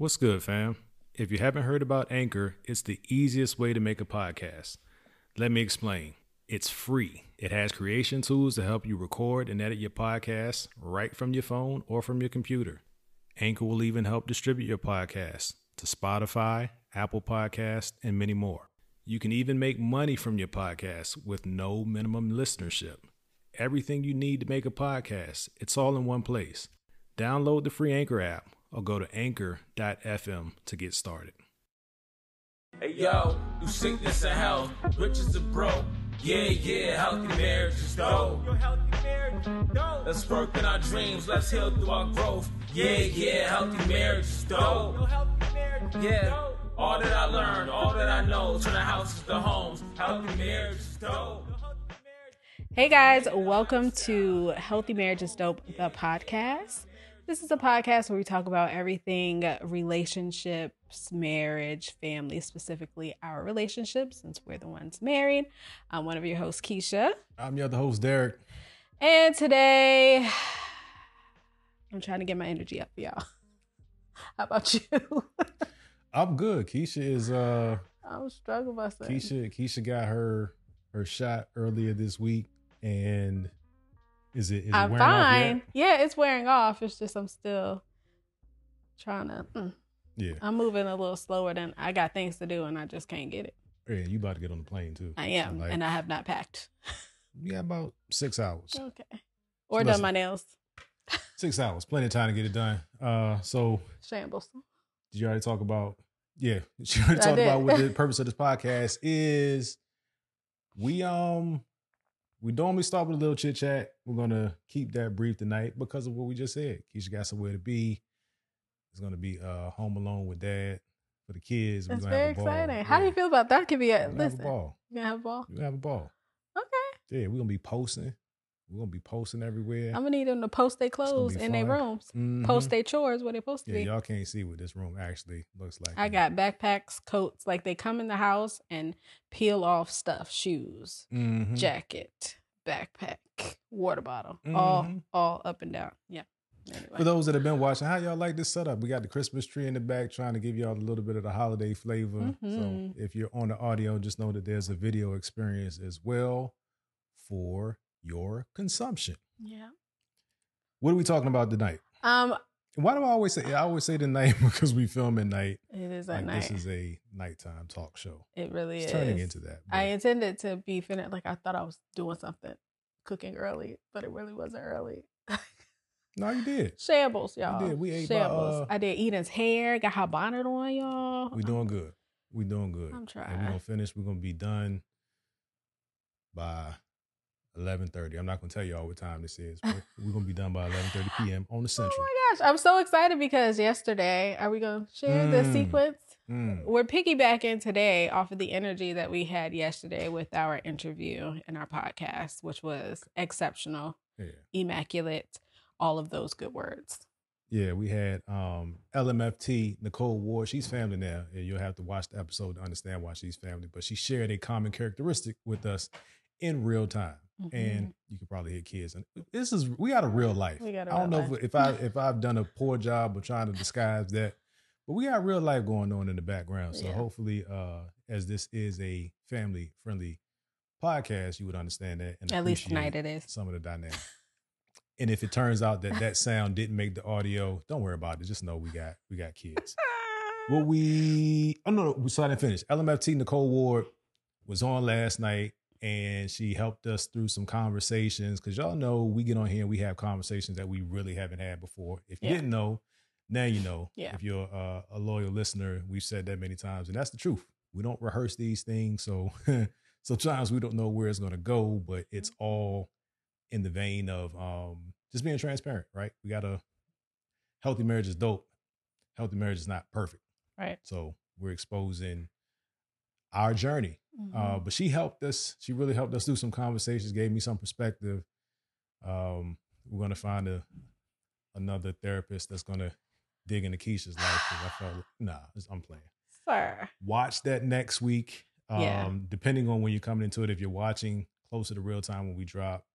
What's good, fam? If you haven't heard about Anchor, it's the easiest way to make a podcast. Let me explain. It's free. It has creation tools to help you record and edit your podcast right from your phone or from your computer. Anchor will even help distribute your podcast to Spotify, Apple Podcasts, and many more. You can even make money from your podcast with no minimum listenership. Everything you need to make a podcast, it's all in one place. Download the free Anchor app or go to anchor.fm to get started. Hey yo, you sickness and health, riches and broke. Yeah, yeah, healthy marriage is dope. Your healthy marriage, dope. Let's work in our dreams, let's heal through our growth. Yeah, yeah, healthy marriage is dope. Your healthy marriage, Yeah, dope. all that I learned, all that I know, turn the houses to the homes. Healthy marriage is dope. Your healthy marriage. Hey guys, welcome to Healthy Marriage is Dope, the podcast. This is a podcast where we talk about everything relationships, marriage, family, specifically our relationships, since we're the ones married. I'm one of your hosts, Keisha. I'm your other host, Derek. And today, I'm trying to get my energy up, y'all. How about you? I'm good. Keisha is uh I'm struggling myself. Keisha Keisha got her her shot earlier this week and is it is it I'm wearing off yet? fine. Yeah, it's wearing off. It's just I'm still trying to. mm. Yeah. I'm moving a little slower than I got things to do, and I just can't get it. Yeah, you about to get on the plane too. I am, Like, and I have not packed. got about six hours. Okay. Or Listen. done my nails. Six hours. Plenty of time to get it done. Uh so Shambles. did you already talk about yeah, she already I talked did. about what the purpose of this podcast is. We um we normally start with a little chit chat. We're gonna keep that brief tonight because of what we just said. Keisha got somewhere to be. It's gonna be uh home alone with dad for the kids. That's very have a ball. exciting. How do you feel about that? Could be a We're have a ball. You gonna have a ball? Gonna have a ball. Okay. Yeah, we're gonna be posting. We're gonna be posting everywhere. I'm gonna need them to post their clothes in their rooms. Mhm. Post their chores where they're supposed to Yeah, be. y'all can't see what this room actually looks like. I got backpacks, coats, like they come in the house and peel off stuff, shoes, Mhm. jacket, backpack, water bottle, all Mhm. all up and down. Yeah. Anyway. For those that have been watching, how y'all like this setup? We got the Christmas tree in the back, trying to give y'all a little bit of the holiday flavor. So Mhm. if you're on the audio, just know that there's a video experience as well for your consumption. yeah. What are we talking about tonight? Um, Why do I always say I always say tonight because we film at night? it is Like at night. this is a nighttime talk show. it really It's is. turning into that. I intended to be finished. Like I thought I was doing something, cooking early, but it really wasn't early. no, you did. Shambles, y'all. did. We ate by, uh, I did Eden's hair. Got her bonnet on, y'all. We doing good. We doing good. I'm And trying. we're gonna finish. We're gonna be done by eleven thirty. I'm not gonna tell you all what time this is, but we're gonna be done by eleven thirty p.m. on the Central. Oh my gosh, I'm so excited because yesterday, are we going to share the Mm. sequence? Mm. We're piggybacking today off of the energy that we had yesterday with our interview and our podcast, which was exceptional, Yeah, immaculate, all of those good words. yeah. We had um, LMFT Nicole Ward. She's family now, and you'll have to watch the episode to understand why she's family. But she shared a common characteristic with us in real time. And you could probably hear kids. And this is we got a real life. Mm-hmm. We got a I don't real know life. if, if I if I've done a poor job of trying to disguise that, but we got real life going on in the background. So Yeah. hopefully, uh, as this is a family friendly podcast, you would understand that. And At least tonight it is. some of the dynamics. and if it turns out that that sound didn't make the audio, don't worry about it. Just know we got we got kids. well, we oh no, no so I didn't finish. LMFT Nicole Ward was on last night and she helped us through some conversations because y'all know we get on here and we have conversations that we really haven't had before. If you Yeah. didn't know, now you know. Yeah. If you're uh, a loyal listener, we've said that many times, and that's the truth. We don't rehearse these things, so sometimes we don't know where it's going to go, but Mm-hmm. it's all in the vein of um, just being transparent, right? We got a healthy marriage is dope. Healthy marriage is not perfect. Right. So we're exposing our journey. Uh, Mhm. but she helped us. She really helped us through some conversations, gave me some perspective. Um, we're gonna find a another therapist that's gonna dig into Keisha's life I felt nah, I'm playing. Sir. Watch that next week. Um, Yeah. depending on when you're coming into it, if you're watching closer to real time when we drop,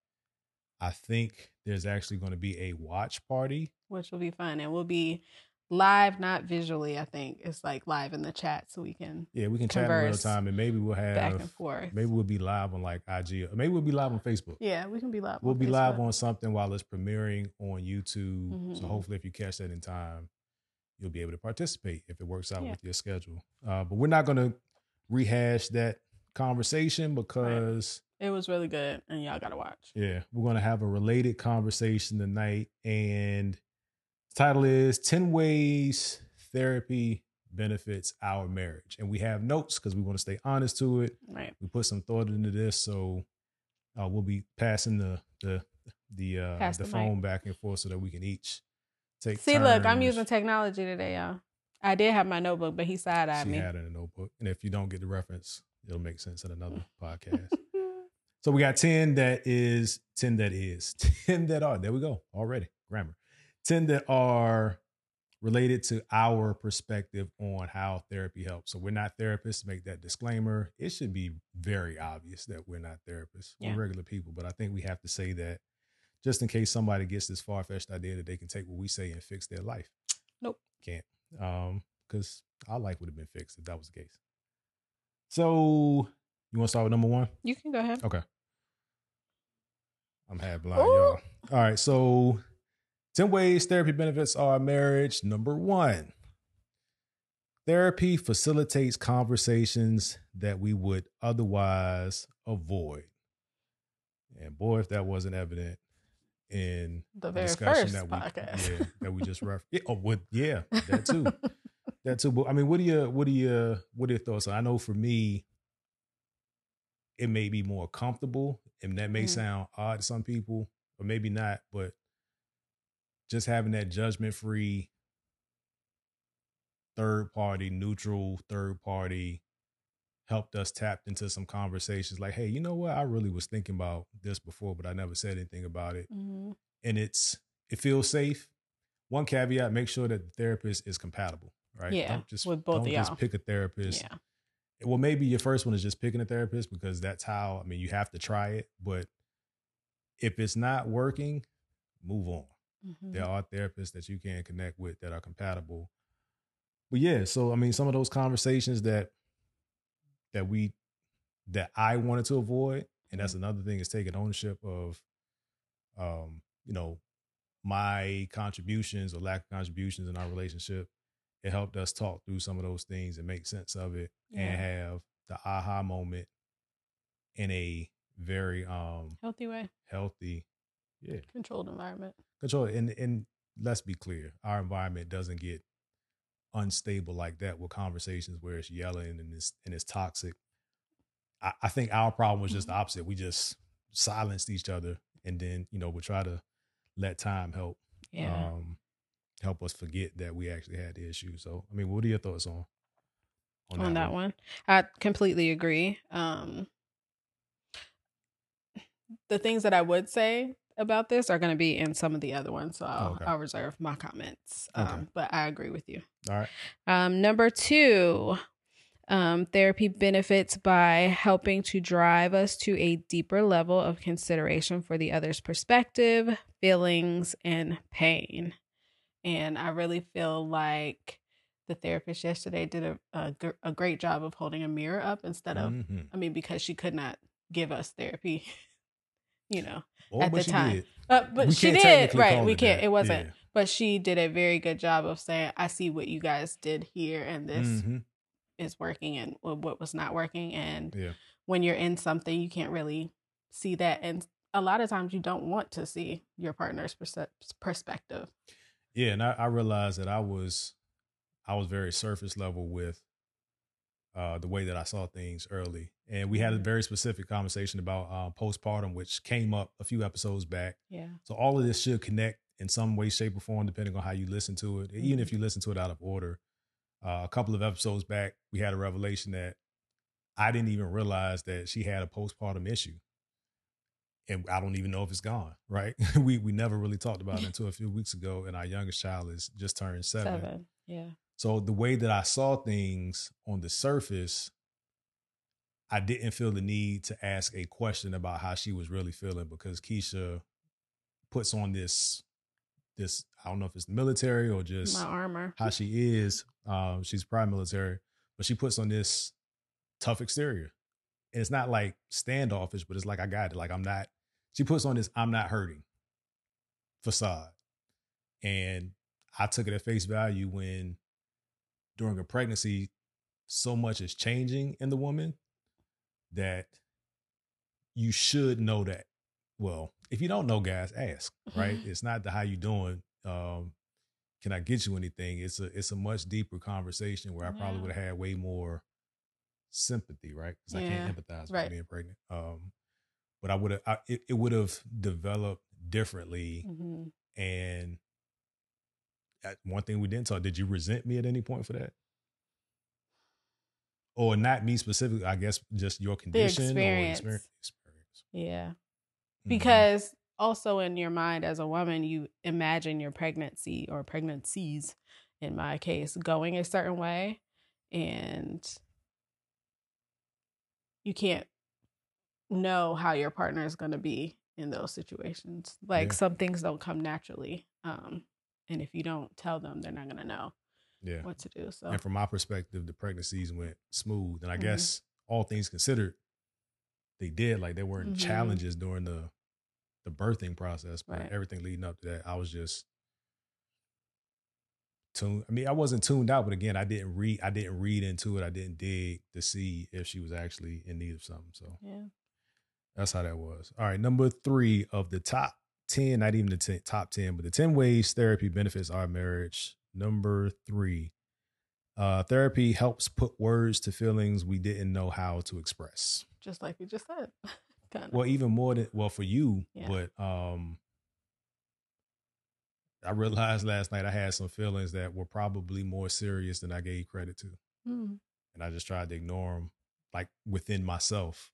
I think there's actually going to be a watch party. which will be fun and we'll be live, not visually. I think it's like live in the chat, so we can Yeah, we can chat in real time, and maybe we'll have back and forth. maybe we'll be live on like IG, or maybe we'll be live on Facebook. Yeah, we can be live. We'll be live on something while it's premiering on YouTube. So Mhm. hopefully, if you catch that in time, you'll be able to participate if it works out Yeah. with your schedule. Uh, but we're not going to rehash that conversation because It was really good, and y'all gotta watch. yeah, we're going to have a related conversation tonight, and title is 10 Ways Therapy Benefits Our Marriage. And we have notes because we want to stay honest to it. Right. We put some thought into this, so uh, we'll be passing the the the uh, Pass the, the phone back and forth so that we can each take. See, look, I'm using technology today, y'all. I did have my notebook, but he side eyed She me. had it in a notebook, and if you don't get the reference, it'll make sense in another podcast. So we got 10 that is 10 that is 10 that are there we go already grammar 10 that are related to our perspective on how therapy helps. So we're not therapists, make that disclaimer. It should be very obvious that we're not therapists. Yeah. We're regular people, but I think we have to say that just in case somebody gets this far-fetched idea that they can take what we say and fix their life. Nope. Can't. Um, because our life would have been fixed if that was the case. So you want to start with number one? you can go ahead. Okay. I'm half blind, Ooh. y'all. All right. So 10 ways therapy benefits our marriage. Number one, therapy facilitates conversations that we would otherwise avoid. And boy, if that wasn't evident in The the very discussion first that we podcast. yeah, that we just referenced. Yeah, oh, what, yeah, that too. that too. But I mean, what do you what do you what are your thoughts? I know for me, it may be more comfortable, and that may Mhm. sound odd to some people, or maybe not, but just having that judgment free third party, neutral third party helped us tap into some conversations like, hey, you know what? I really was thinking about this before, but I never said anything about it Mhm. and it's it feels safe. One caveat: make sure that the therapist is compatible, right? Yeah, don't just with both don't of just y'all. pick a therapist. Yeah. Well, maybe your first one is just picking a therapist because that's how. I mean, you have to try it, but if it's not working, move on. Mhm. There are therapists that you can connect with that are compatible. But yeah, so I mean, some of those conversations that that we that I wanted to avoid, and that's another thing is taking ownership of, um, you know, my contributions or lack of contributions in our relationship. It helped us talk through some of those things and make sense of it, Yeah. and have the aha moment in a very um Healthy way, healthy, yeah, controlled environment. control. And and let's be clear, our environment doesn't get unstable like that with conversations where it's yelling and it's and it's toxic. I, I think our problem was just the opposite. We just silenced each other and then, you know, we try to let time help Yeah. um help us forget that we actually had the issue. So I mean, what are your thoughts on on that one. I completely agree. Um, the things that I would say about this are going to be in some of the other ones, so I'll, okay. I'll reserve my comments. Okay. Um, but I agree with you. All right. Um, number two, um, therapy benefits by helping to drive us to a deeper level of consideration for the other's perspective, feelings, and pain. And I really feel like the therapist yesterday did a, a, gr- a great job of holding a mirror up instead of, Mhm. I mean, because she could not give us therapy, you know. Oh, at the time. Uh, but We she did, right? We can't. that. It wasn't Yeah. but she did a very good job of saying, "I see what you guys did here, and this Mhm. is working, and what was not working." And Yeah. when you're in something, you can't really see that, and a lot of times you don't want to see your partner's perse- perspective. Yeah, and I, I realized that I was I was very surface level with uh, the way that I saw things early, and we had a Mhm. very specific conversation about uh, postpartum, which came up a few episodes back. Yeah, So all of this should connect in some way, shape, or form, depending on how you listen to it. Even if you listen to it out of order. Uh, a couple of episodes back, we had a revelation that I didn't even realize that she had a postpartum issue. And I don't even know if it's gone, right? we we never really talked about it until a few weeks ago, and our youngest child is just turned seven. seven. Yeah, So the way that I saw things on the surface, I didn't feel the need to ask a question about how she was really feeling because Keisha puts on this this I don't know if it's military or just My armor. how she is. Um, she's prime military, but she puts on this tough exterior. And it's not like standoffish, but it's like I got it. Like I'm not. She puts on this I'm not hurting facade, and I took it at face value when during a pregnancy, so much is changing in the woman that you should know that. Well, if you don't know, guys, ask. Right? it's not the how you doing. Um, can I get you anything? It's a it's a much deeper conversation where I probably would have had way more sympathy, right? Because I can't empathize right. with being pregnant. Um, but I would have I, it, it would have developed differently. hmm And that one thing we didn't talk. Did you resent me at any point for that? Or not me specifically? I guess just your condition experience. or experience. experience. Yeah. Mhm. Because also in your mind as a woman, you imagine your pregnancy or pregnancies, in my case, going a certain way. And you can't know how your partner is going to be in those situations. Like Yeah. some things don't come naturally. Um, and if you don't tell them, they're not going to know yeah. what to do. So, And from my perspective, the pregnancies went smooth. And I Mhm. guess all things considered, they did. Like there weren't Mhm. challenges during the the birthing process, but Right. everything leading up to that, I was just tuned. I mean, I wasn't tuned out, but again, I didn't read. I didn't read into it. I didn't dig to see if she was actually in need of something. So yeah. that's how that was. All right, number three of the top ten, not even the 10, top ten, but the ten ways therapy benefits our marriage. Number three, uh, therapy helps put words to feelings we didn't know how to express. Just like you just said. kind of. Well, even more than well for you, Yeah. but um, I realized last night I had some feelings that were probably more serious than I gave credit to. Mm. and I just tried to ignore them, like within myself.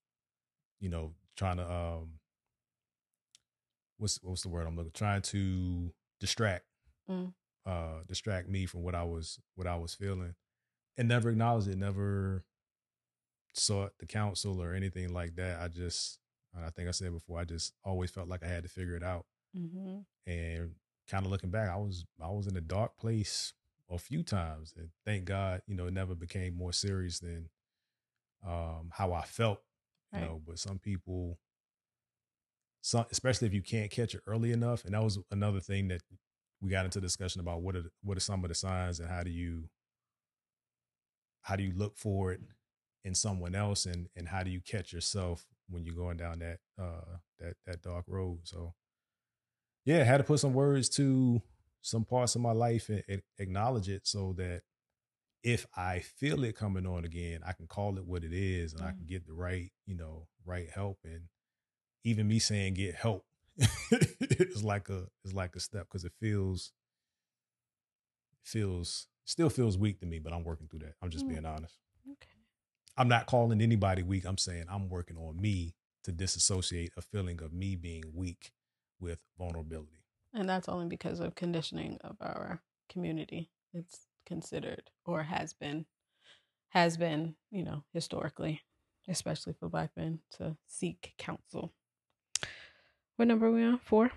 You know, trying to um, what's what's the word I'm looking? Trying to distract, Mm. uh, distract me from what I was what I was feeling, and never acknowledged it. Never sought the counsel or anything like that. I just, I think I said before, I just always felt like I had to figure it out. hmm And kind of looking back, I was I was in a dark place a few times, and thank God, you know, it never became more serious than um, how I felt. You Right. know, but some people, some especially if you can't catch it early enough, and that was another thing that we got into discussion about what are what are some of the signs and how do you how do you look for it in someone else and and how do you catch yourself when you're going down that uh that that dark road so yeah I had to put some words to some parts of my life and, and acknowledge it so that if i feel it coming on again i can call it what it is and i can Mm. get the right you know right help and even me saying get help is like a is like a step because it feels feels still feels weak to me but i'm working through that i'm just Mm. being honest Okay. I'm not calling anybody weak. I'm saying I'm working on me to disassociate a feeling of me being weak with vulnerability. And that's only because of conditioning of our community. It's considered or has been has been, you know, historically, especially for black men to seek counsel. What number are we on? Four?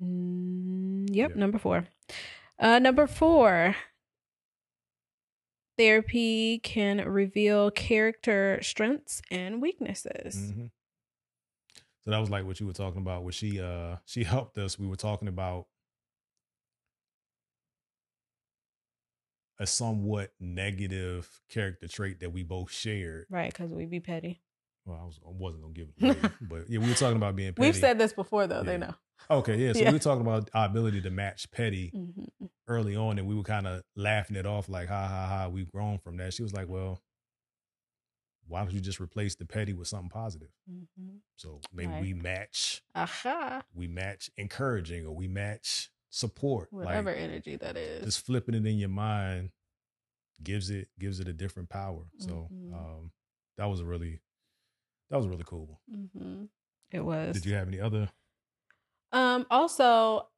Mm, yep, Yep. number four. Uh number four. Therapy can reveal character strengths and weaknesses. Mhm. So that was like what you were talking about. Where she uh she helped us. We were talking about a somewhat negative character trait that we both shared. Right, because we'd be petty. Well, I was I wasn't gonna give it but yeah, we were talking about being petty. We've said this before though, they know. okay, yeah. So Yeah. we were talking about our ability to match petty hmm early on and we were kind of laughing it off like ha ha ha we've grown from that she was like well why don't you just replace the petty with something positive hmm so maybe we match Aha. we match encouraging or we match support Whatever like energy that is. just flipping it in your mind gives it gives it a different power so Mhm. um that was a really that was really cool hmm It was. did you have any other Um. Also,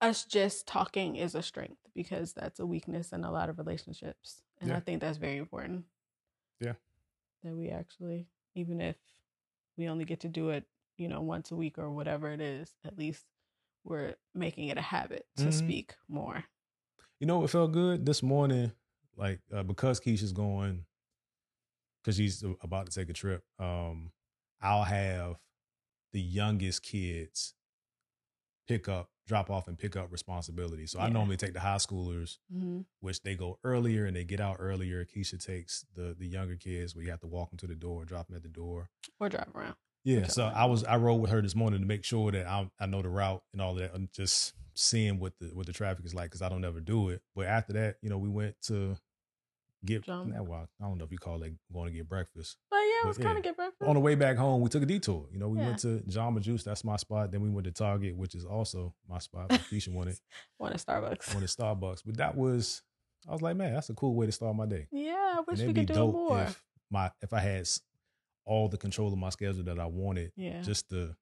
us just talking is a strength because that's a weakness in a lot of relationships, and I think that's very important. Yeah. That we actually, even if we only get to do it, you know, once a week or whatever it is, at least we're making it a habit to Mhm. speak more. You know it felt good this morning? Like uh, because Keisha's going, because she's about to take a trip. Um, I'll have the youngest kids pick up, drop off, and pick up responsibility. So I normally take the high schoolers, Mm-hmm. which they go earlier and they get out earlier. Keisha takes the the younger kids, where you have to walk them to the door, drop them at the door. Or drive around. Yeah, so I was I rode with her this morning to make sure that I I know the route and all that, and just seeing what the what the traffic is like because I don't ever do it. But after that, you know, we went to get Jamba. nah, well, I don't know if you call it going to get breakfast. But yeah, it was kind of get breakfast. On the way back home, we took a detour. You know, we Yeah. went to Jamba Juice. That's my spot. Then we went to Target, which is also my spot. Keisha wanted at Starbucks. wanted Starbucks, but that was I was like, man, that's a cool way to start my day. Yeah, I wish we could do dope more. if my if I had all the control of my schedule that I wanted yeah. just to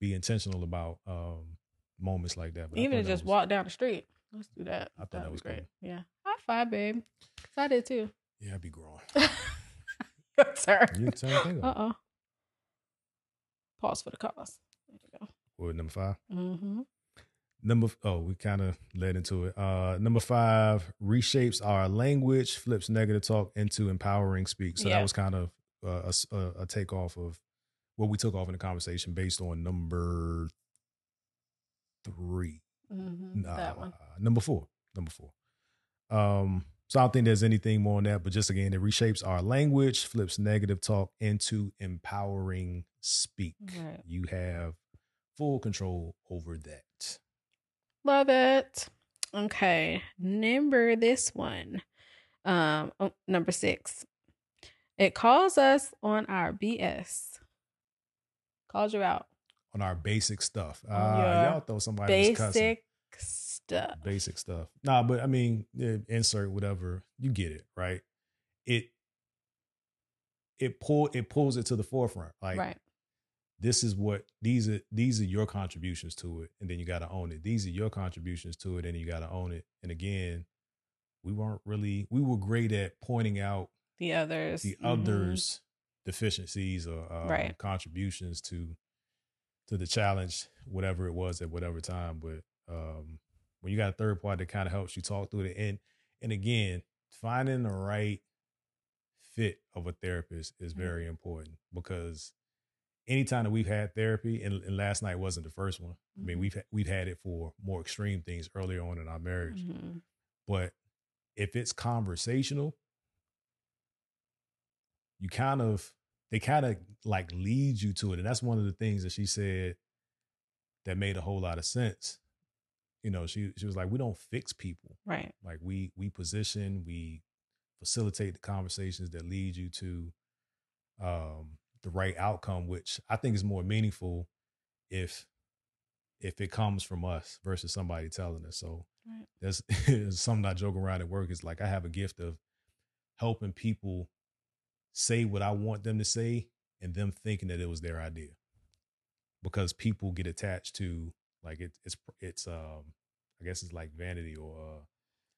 be intentional about um moments like that. But Even to just was- walk down the street. Let's do that. I thought That'd that was great. cool. Yeah. High five, babe. I did too. Yeah, I'd be growing. Your turn. You turn Uh on. uh Pause for the cause. There you go. What, number five? Mm-hmm. Number oh, we kind of led into it. Uh number five reshapes our language, flips negative talk into empowering speak. So Yeah. that was kind of uh, a a, a takeoff of what we took off in the conversation based on number three. Mm-hmm. Nah, that one. Number four. Number four. Um, so I don't think there's anything more on that, but just again, it reshapes our language, flips negative talk into empowering speak. Right. You have full control over that. Love it. Okay. Number this one. Um, oh, number six. It calls us on our BS. Calls you out. On our basic stuff. Uh, y'all throw somebody that's cussing. Basic stuff. Basic stuff. Nah, but I mean, insert whatever. You get it, right? It it pull it pulls it to the forefront. Like right. this is what these are these are your contributions to it and then you got to own it these are your contributions to it and you got to own it and again we weren't really we were great at pointing out The others. the Mhm. others deficiencies or um, Right. contributions to to the challenge whatever it was at whatever time but um when you got a third party that kind of helps you talk through it and and again finding the right fit of a therapist is Mhm. very important because anytime that we've had therapy and, and last night wasn't the first one i mean Mhm. we've ha- we've had it for more extreme things earlier on in our marriage Mhm. but if it's conversational, you kind of they kind of like lead you to it. And that's one of the things that she said that made a whole lot of sense. You know, she she was like, we don't fix people. Right. Like we we position, we facilitate the conversations that lead you to um the right outcome, which I think is more meaningful if if it comes from us versus somebody telling us. So Right. there's something I joke around at work. It's like I have a gift of helping people say what I want them to say and them thinking that it was their idea. Because people get attached to like it, it's it's um I guess it's like vanity or uh,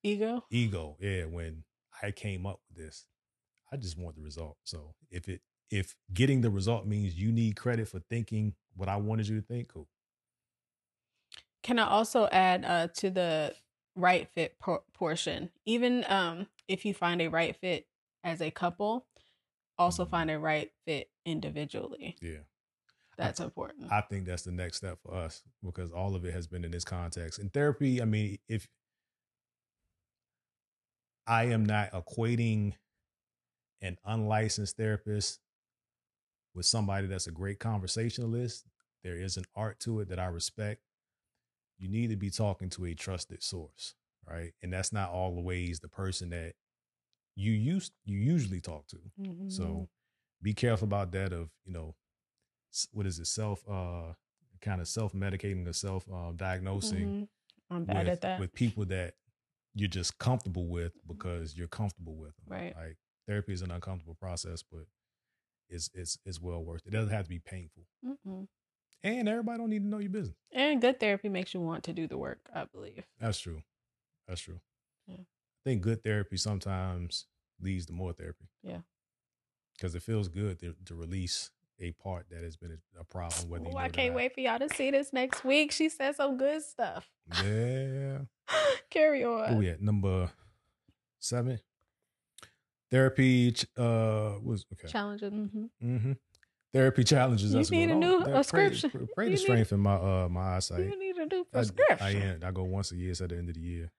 Ego. ego. Yeah, when I came up with this, I just want the result. So if it if getting the result means you need credit for thinking what I wanted you to think, cool. Can I also add uh, to the right fit por- portion? Even um, if you find a right fit as a couple, also find a right fit individually. Yeah. That's important. I think that's the next step for us because all of it has been in this context. In therapy, I mean, if I am not equating an unlicensed therapist with somebody that's a great conversationalist, there is an art to it that I respect. You need to be talking to a trusted source, right? And that's not always the person that you used you usually talk to. Mhm. So be careful about that of, you know, what is it, self uh kind of self medicating or self um, diagnosing Mhm. I'm bad with, at that. with people that you're just comfortable with because you're comfortable with them. Right. Like therapy is an uncomfortable process, but it's it's it's well worth it. It doesn't have to be painful. Mhm. And everybody don't need to know your business. And good therapy makes you want to do the work, I believe. That's true. That's true. Yeah. I think good therapy sometimes leads to more therapy. Yeah. Because it feels good to, to release a part that has been a, a problem. Whether you Oh, know I can't wait for y'all to see this next week. She said some good stuff. Yeah. Carry on. Oh yeah, number seven. Therapy. Uh, was okay. Challenging. hmm Mm-hmm. Therapy challenges You need a new- that- a pray-. Pray, to need- strengthen my uh my eyesight. You need a new I, prescription. I am. I go once a year. It's at the end of the year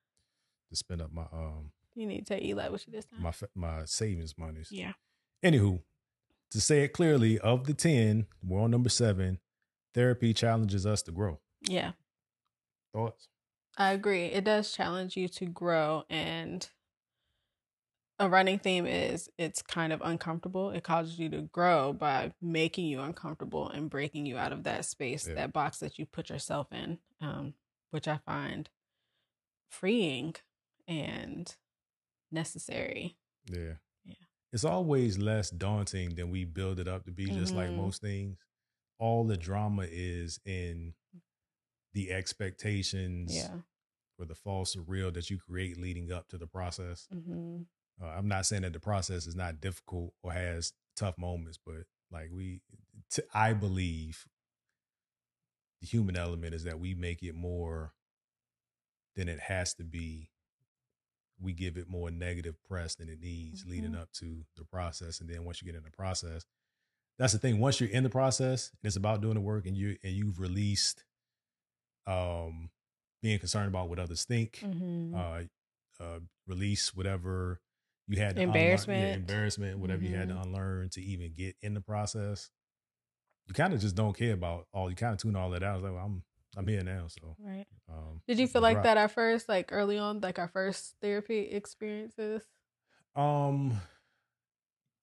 to spend up my um You need to tell Eli what you this time. my my savings monies. yeah. Anywho, to say it clearly, of the ten, we're on number seven. Therapy challenges us to grow. Yeah. Thoughts? I agree. It does challenge you to grow and a running theme is it's kind of uncomfortable. It causes you to grow by making you uncomfortable and breaking you out of that space, Yeah. that box that you put yourself in, um, which I find freeing and necessary. Yeah. Yeah. It's always less daunting than we build it up to be, just like Mhm. most things. All the drama is in the expectations Yeah. or the false or real that you create leading up to the process. hmm Uh, I'm not saying that the process is not difficult or has tough moments, but like we, t- I believe the human element is that we make it more than it has to be. We give it more negative press than it needs leading Mhm. up to the process. And then once you get in the process, that's the thing. Once you're in the process, and it's about doing the work and you and you've released um being concerned about what others think, hmm uh, uh, release whatever you had to unlearn- Embarrassment. yeah, embarrassment, whatever you had to Mhm. unlearn to even get in the process. You kind of just don't care about all. You kind of tune all that out. It's like, well, I'm I'm here now, so. Right. Um, Did you feel like rock. that at first, like early on, like our first therapy experiences? Um,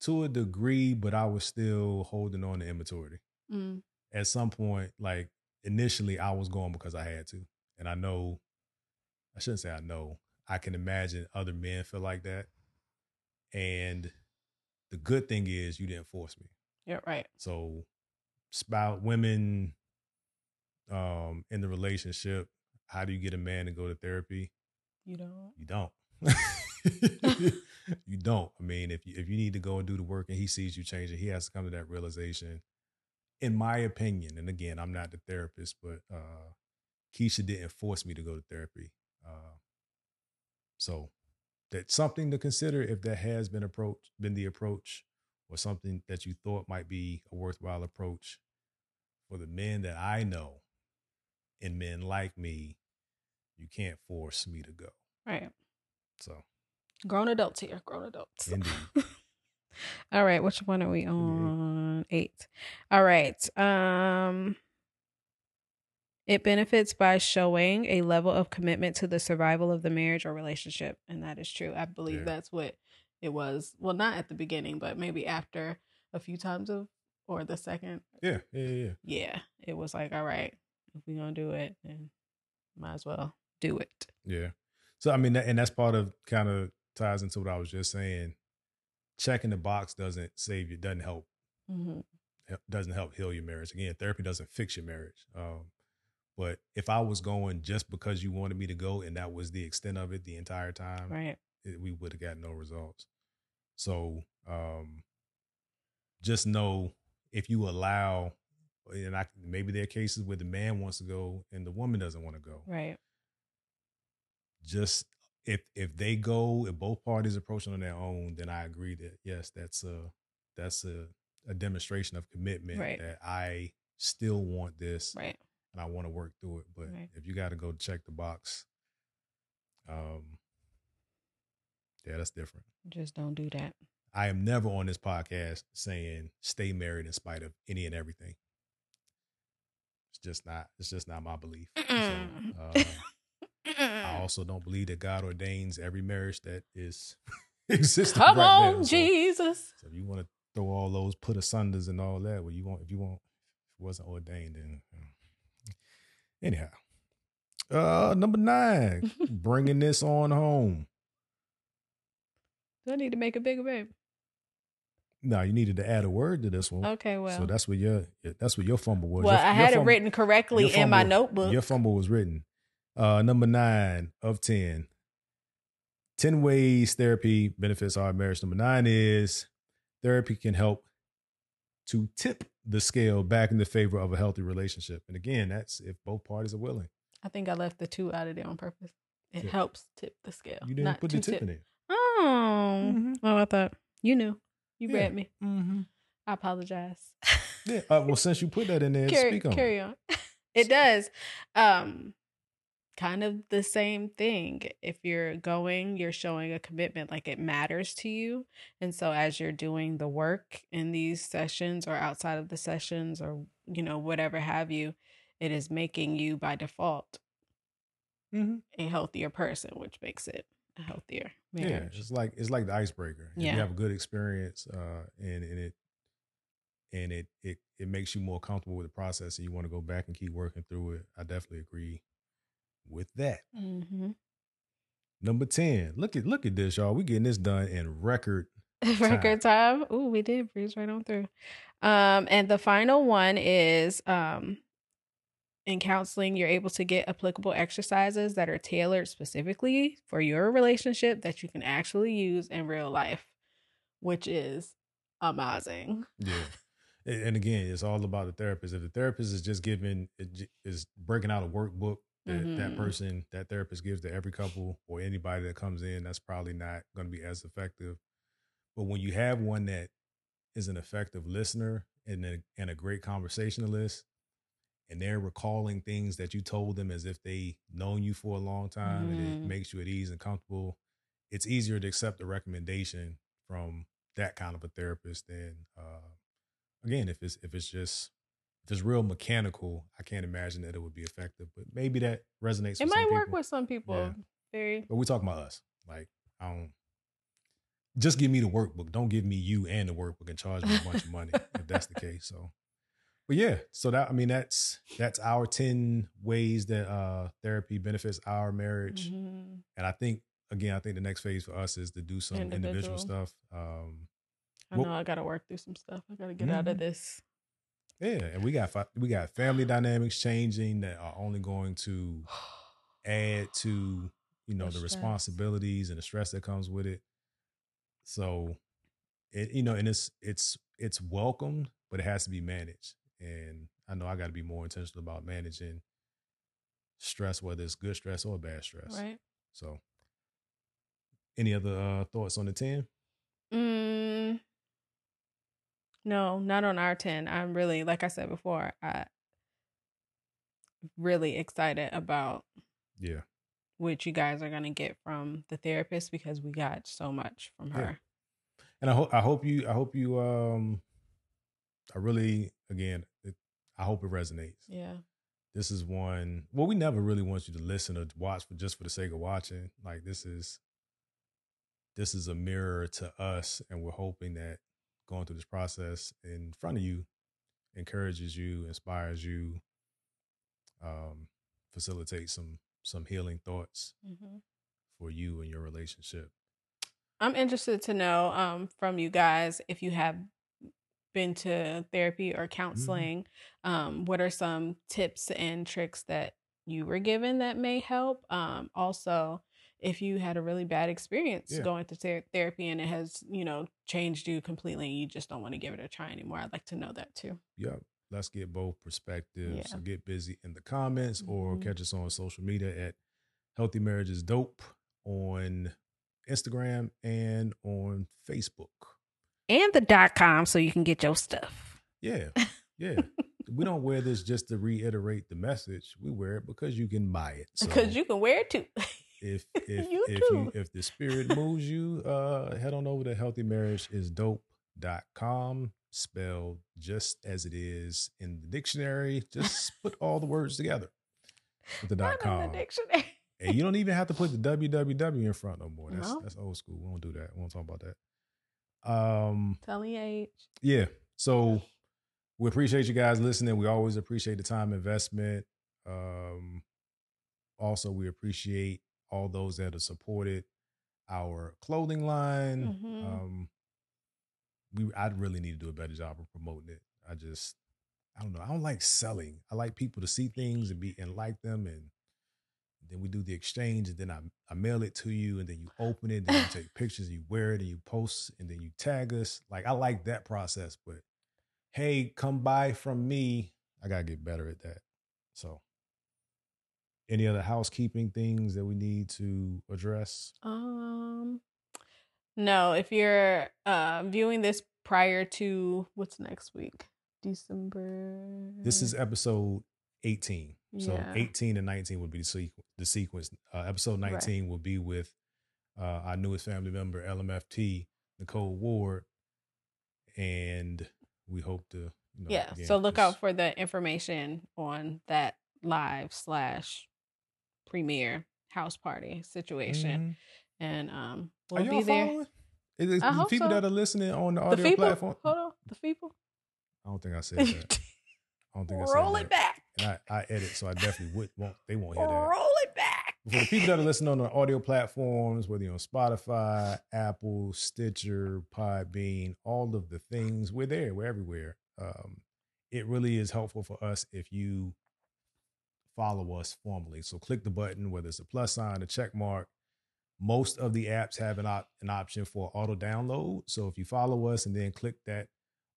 to a degree, but I was still holding on to immaturity. Mm. At some point, like initially, I was going because I had to, and I know. I shouldn't say I know. I can imagine other men feel like that, and the good thing is you didn't force me. Yeah, right. So, spout women, um, in the relationship, how do you get a man to go to therapy? You don't. You don't. you don't. I mean, if you if you need to go and do the work and he sees you changing, he has to come to that realization. In my opinion, and again, I'm not the therapist, but uh Keisha didn't force me to go to therapy. Uh so that's something to consider if that has been approach been the approach or something that you thought might be a worthwhile approach for the men that I know and men like me, you can't force me to go. Right. So Grown adults here. Grown adults. indeed. All right. Which one are we on? Eight. All right. Um it benefits by showing a level of commitment to the survival of the marriage or relationship. And that is true. I believe Yeah. that's what it was. Well, not at the beginning, but maybe after a few times of or the second. Yeah, yeah, yeah. Yeah. It was like, all right, if we're gonna do it, then might as well do it. Yeah. So I mean, and that's part of kind of ties into what I was just saying. Checking the box doesn't save you, doesn't help, hmm doesn't help heal your marriage. Again, therapy doesn't fix your marriage. Um, but if I was going just because you wanted me to go, and that was the extent of it the entire time, Right. it, we would have got no results. So um, just know if you allow, and I maybe there are cases where the man wants to go and the woman doesn't want to go. Right. just if if they go if both parties approach it on their own then i agree that yes that's a that's a, a demonstration of commitment Right. that i still want this Right. and i want to work through it but Right. if you got to go check the box um yeah that's different Just don't do that. i am never on this podcast saying stay married in spite of any and everything it's just not it's just not my belief so, uh, I also don't believe that God ordains every marriage that is existing. Come right on, now. So- Jesus. So, if you want to throw all those put asunders and all that, well, you want if you want if it wasn't ordained, then uh, anyhow. Uh, number nine, bringing this on home. Do I need to make a bigger baby? No, you needed to add a word to this one. Okay, well. so that's what your that's what your fumble was. well, Your- I had it written correctly your in my notebook. Your fumble was written. Uh, number nine of 10. 10 ways therapy benefits our marriage. Number nine is therapy can help to tip the scale back in the favor of a healthy relationship. And again, that's if both parties are willing. I think I left the two out of there on purpose. It Yeah. helps tip the scale. You didn't put the too tip in it. Oh, Mhm. oh, I thought you knew. You Yeah. read me. Mm-hmm. I apologize. Yeah. Uh, well, since you put that in there, carry speak on. it. carry on. it does. Um, kind of the same thing. If you're going, you're showing a commitment, like it matters to you. And so as you're doing the work in these sessions or outside of the sessions or you know whatever have you, it is making you by default Mhm. a healthier person, which makes it a healthier Yeah, it's like it's like the icebreaker. If Yeah. you have a good experience, uh, and and it and it it it makes you more comfortable with the process, and you want to go back and keep working through it. I definitely agree with that. hmm Number ten. Look at look at this, y'all. We getting this done in record. record time. Ooh, we did breeze right on through. Um, and the final one is um in counseling, you're able to get applicable exercises that are tailored specifically for your relationship that you can actually use in real life, which is amazing. Yeah. And again, it's all about the therapist. If the therapist is just giving is breaking out a workbook that that Mhm. person that therapist gives to every couple or anybody that comes in, that's probably not going to be as effective. But when you have one that is an effective listener and a, and a great conversationalist, and they're recalling things that you told them as if they known you for a long time, and it Mhm. makes you at ease and comfortable, it's easier to accept a recommendation from that kind of a therapist than uh, again if it's if it's just if it's real mechanical. I can't imagine that it would be effective, but maybe that resonates. It might work people. with some people. Yeah. Very But we're talking about us. Like, I don't just give me the workbook. Don't give me you and the workbook and charge me a bunch of money if that's the case. So but yeah, so that I mean that's that's our 10 ways that uh therapy benefits our marriage. Mhm. And I think again, I think the next phase for us is to do some individual, Individual. stuff. Um I know I gotta work through some stuff. I gotta get out of Mhm. this. yeah, and we got we got family dynamics changing that are only going to add to you know The the, responsibilities and the stress that comes with it so it you know and it's it's it's welcomed but it has to be managed and i know i got to be more intentional about managing stress whether it's good stress or bad stress Right. so any other uh thoughts on the 10 Mm, no, not on our 10. I'm really, like I said before, I really excited about yeah what you guys are gonna get from the therapist because we got so much from Yeah. her. and i hope i hope you i hope you um i really again it, i hope it resonates. Yeah. this is one well we never really want you to listen or watch for just for the sake of watching. Like this is this is a mirror to us and we're hoping that going through this process in front of you encourages you inspires you um facilitates some some healing thoughts hmm for you and your relationship. I'm interested to know um, from you guys if you have been to therapy or counseling. Um, what are some tips and tricks that you were given that may help? Um, also, if you had a really bad experience Yeah. going to ther- therapy and it has, you know, changed you completely and you just don't want to give it a try anymore, I'd like to know that too. Yep. Let's get both perspectives. Yeah. So get busy in the comments or Mhm. catch us on social media at Healthy Marriages Dope on Instagram and on Facebook. And the dot com so you can get your stuff. Yeah. Yeah. we don't wear this just to reiterate the message. We wear it because you can buy it. So Because you can wear it too. if if You if you if the spirit moves you, uh head on over to healthymarriageisdope.com, spelled just as it is in the dictionary. Just put all the words together with the dot Not in com. the dictionary. And you don't even have to put the www in front no more. That's No. that's old school. We don't do that. We won't talk about that. Um Telling your age. yeah. So we appreciate you guys listening. We always appreciate the time investment. Um, also, we appreciate all those that have supported our clothing line. Mhm. Um, we I really need to do a better job of promoting it. I just I don't know. I don't like selling. I like people to see things and be and like them and then we do the exchange and then I, I mail it to you and then you open it, then you take pictures, and you wear it and you post and then you tag us. Like I like that process, but hey, come buy from me. I gotta get better at that. So, any other housekeeping things that we need to address? Um, no. If you're uh, viewing this prior to what's next week, December. This is episode 18. So Yeah. 18 and 19 would be the, sequ- the sequence. Uh, episode 19 will be with uh, our newest family member, LMFT, Nicole Ward. And we hope to, you know, yeah. again, So look out for the information on that live slash premiere house party situation, Mhm. and um, Are we'll be there. following? Is it the people so. that are listening on the The audio people. platform? Hold on. The people. I don't think I said that. I don't think I said that. Roll that. it back. And I, I edit, so I definitely would won't. They won't hear that. Roll it back. For the people that are listening on the audio platforms, whether you're on Spotify, Apple, Stitcher, Podbean, all of the things, we're there. We're everywhere. Um, it really is helpful for us if you follow us formally. So click the button, whether it's a plus sign, a check mark. Most of the apps have an, op- an option for auto download. So if you follow us and then click that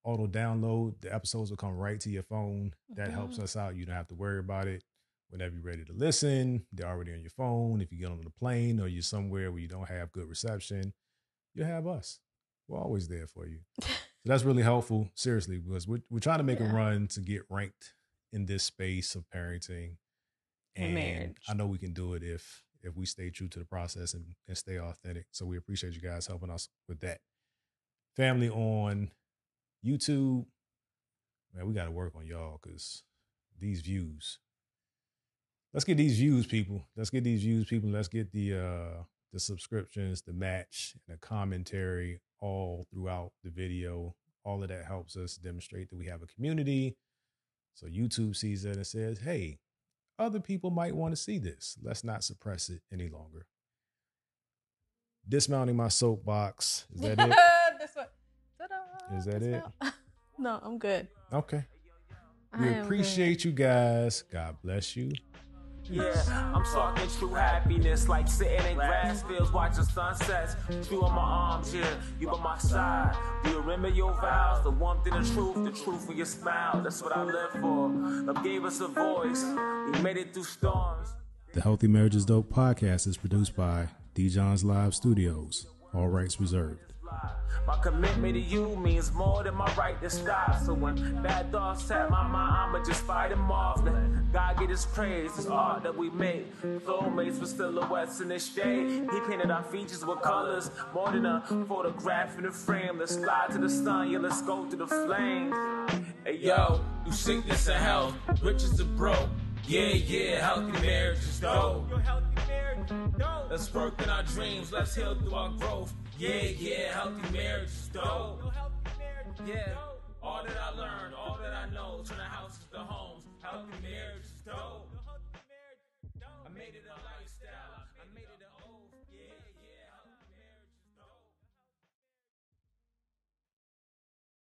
auto download, the episodes will come right to your phone. That helps Mhm. us out. You don't have to worry about it whenever you're ready to listen. They're already on your phone. If you get on the plane or you're somewhere where you don't have good reception, you'll have us. We're always there for you. So that's really helpful, seriously, because we're, we're trying to make Yeah. a run to get ranked in this space of parenting. And And marriage. I know we can do it if if we stay true to the process and, and stay authentic. So we appreciate you guys helping us with that. Family on YouTube, man, we got to work on y'all because these views. Let's get these views, people. Let's get these views, people. Let's get the uh the subscriptions, the match, and the commentary all throughout the video. All of that helps us demonstrate that we have a community. So YouTube sees that and says, hey, other people might want to see this. Let's not suppress it any longer. Dismounting my soapbox. Is that it? this one. Ta-da, Is that it? no, I'm good. Okay. We appreciate you guys. God bless you. Yeah, I'm talking true happiness, like sitting in grass fields watching sunsets. You on my arms, yeah, you by my side. Do you remember your vows? The warmth and the truth, the truth in your smile. That's what I live for. Love gave us a voice. We made it through storms. The Healthy Marriages Dope podcast is produced by D. John's Live Studios. All rights reserved. My commitment to you means more than my right to stop. So when bad thoughts tap my mind, I'ma just fight them off. Let God get his praise, this art that we make. Soulmates with silhouettes in the shade. He painted our features with colors, more than a photograph in a frame. Let's slide to the sun, yeah, let's go through the flames. Hey yo, you sickness and health, riches and broke. Yeah, yeah, healthy marriage is dope. Your healthy marriage is dope. Let's work in our dreams, let's heal through our growth. Yeah, yeah, healthy marriage is dope. Your healthy marriage Yeah, all that I learned, all that I know, turn the houses to the homes. Healthy marriage is dope.